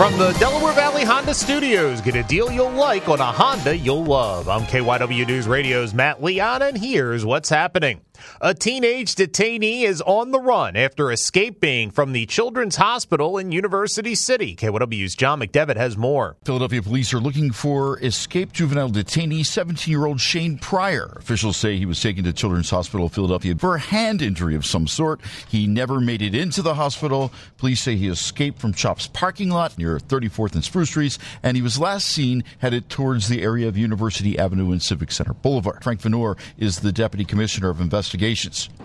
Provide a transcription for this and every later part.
From the Delaware Valley Honda Studios, get a deal you'll like on a Honda you'll love. I'm KYW News Radio's Matt Leon, and here's what's happening. A teenage detainee is on the run after escaping from the Children's Hospital in University City. KYW's John McDevitt has more. Philadelphia police are looking for escaped juvenile detainee 17 year old Shane Pryor. Officials say he was taken to Children's Hospital Philadelphia for a hand injury of some sort. He never made it into the hospital. Police say he escaped from CHOP's parking lot near 34th and Spruce Streets, and he was last seen headed towards the area of University Avenue and Civic Center Boulevard. Frank Vanore is the deputy commissioner of investigations.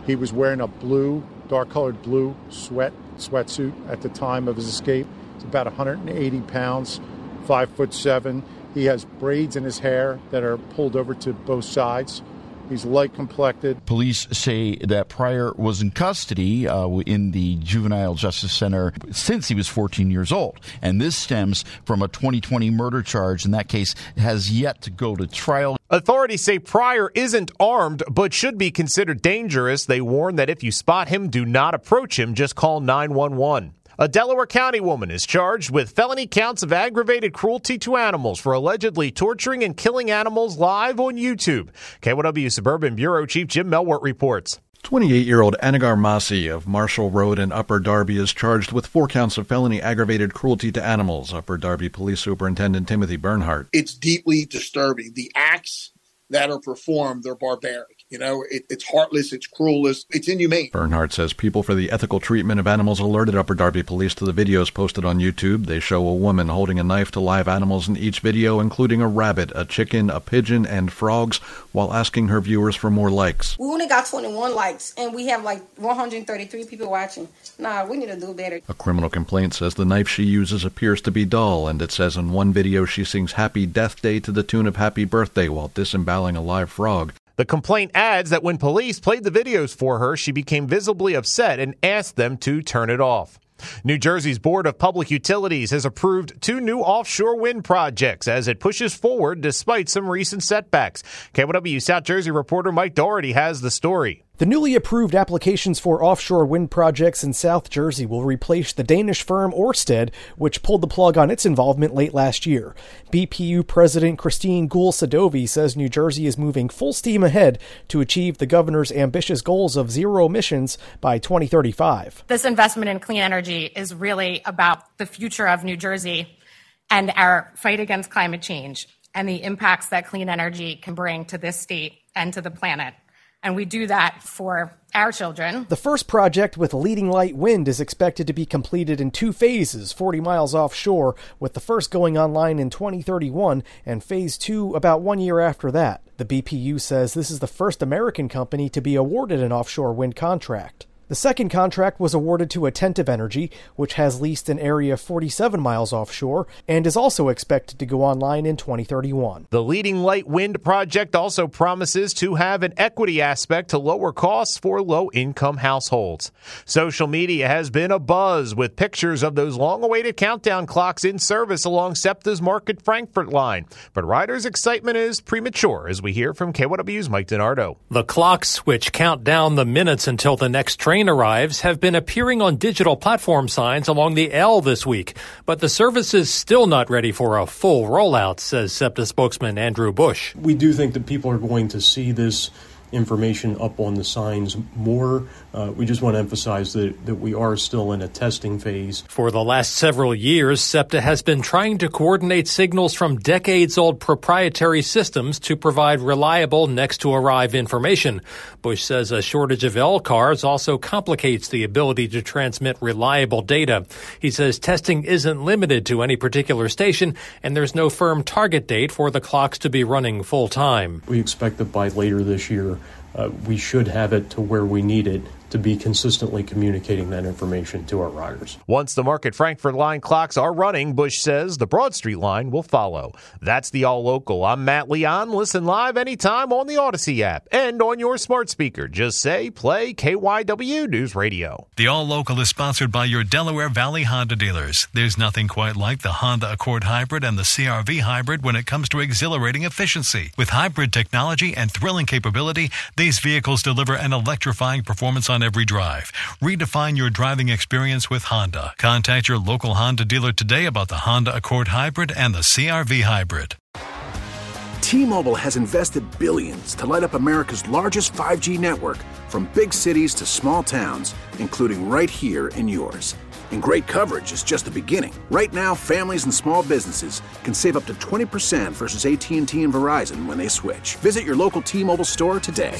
He was wearing a blue, dark colored blue sweat sweatsuit at the time of his escape. He's about 180 pounds, five foot seven. He has braids in his hair that are pulled over to both sides. He's light complected. Police say that Pryor was in custody uh, in the Juvenile Justice Center since he was 14 years old. And this stems from a 2020 murder charge. In that case, has yet to go to trial. Authorities say Pryor isn't armed but should be considered dangerous. They warn that if you spot him, do not approach him, just call 911. A Delaware County woman is charged with felony counts of aggravated cruelty to animals for allegedly torturing and killing animals live on YouTube. KYW Suburban Bureau Chief Jim Melwert reports. 28 year old Anagar Masi of Marshall Road in Upper Darby is charged with four counts of felony aggravated cruelty to animals. Upper Darby Police Superintendent Timothy Bernhardt. It's deeply disturbing. The acts that are performed, they're barbaric. You know, it, it's heartless, it's cruelless, it's inhumane. Bernhardt says people for the ethical treatment of animals alerted Upper Darby police to the videos posted on YouTube. They show a woman holding a knife to live animals in each video, including a rabbit, a chicken, a pigeon, and frogs, while asking her viewers for more likes. We only got 21 likes, and we have like 133 people watching. Nah, we need to do better. A criminal complaint says the knife she uses appears to be dull, and it says in one video she sings Happy Death Day to the tune of Happy Birthday while disemboweling a live frog. The complaint adds that when police played the videos for her, she became visibly upset and asked them to turn it off. New Jersey's Board of Public Utilities has approved two new offshore wind projects as it pushes forward despite some recent setbacks. KYW South Jersey reporter Mike Dougherty has the story. The newly approved applications for offshore wind projects in South Jersey will replace the Danish firm Ørsted, which pulled the plug on its involvement late last year. BPU President Christine Guhl-Sadovy says New Jersey is moving full steam ahead to achieve the governor's ambitious goals of zero emissions by 2035. This investment in clean energy is really about the future of New Jersey and our fight against climate change and the impacts that clean energy can bring to this state and to the planet and we do that for our children. The first project with Leading Light Wind is expected to be completed in two phases, 40 miles offshore, with the first going online in 2031 and phase two about one year after that. The BPU says this is the first American company to be awarded an offshore wind contract. The second contract was awarded to Attentive Energy, which has leased an area 47 miles offshore and is also expected to go online in 2031. The Leading Light Wind project also promises to have an equity aspect to lower costs for low income households. Social media has been abuzz with pictures of those long awaited countdown clocks in service along SEPTA's Market Frankford line. But riders' excitement is premature, as we hear from KYW's Mike DeNardo. The clocks, which count down the minutes until the next train train arrives have been appearing on digital platform signs along the L this week, but the service is still not ready for a full rollout, says SEPTA spokesman Andrew Bush. We do think that people are going to see this information up on the signs more. Uh, we just want to emphasize that, that we are still in a testing phase. For the last several years, SEPTA has been trying to coordinate signals from decades old proprietary systems to provide reliable next to arrive information. Bush says a shortage of L cars also complicates the ability to transmit reliable data. He says testing isn't limited to any particular station and there's no firm target date for the clocks to be running full time. We expect that by later this year, Uh, we should have it to where we need it to be consistently communicating that information to our riders. Once the Market Frankford line clocks are running, Bush says the Broad Street line will follow. That's the All Local. I'm Matt Leon. Listen live anytime on the Audacy app and on your smart speaker. Just say play KYW News Radio. The All Local is sponsored by your Delaware Valley Honda dealers. There's nothing quite like the Honda Accord Hybrid and the CRV Hybrid when it comes to exhilarating efficiency. With hybrid technology and thrilling capability, these vehicles deliver an electrifying performance on every drive. Redefine your driving experience with Honda. Contact your local Honda dealer today about the Honda Accord Hybrid and the CRV Hybrid. T-Mobile has invested billions to light up America's largest 5G network from big cities to small towns, including right here in yours. And great coverage is just the beginning. Right now, families and small businesses can save up to 20% versus AT&T and Verizon when they switch. Visit your local T-Mobile store today.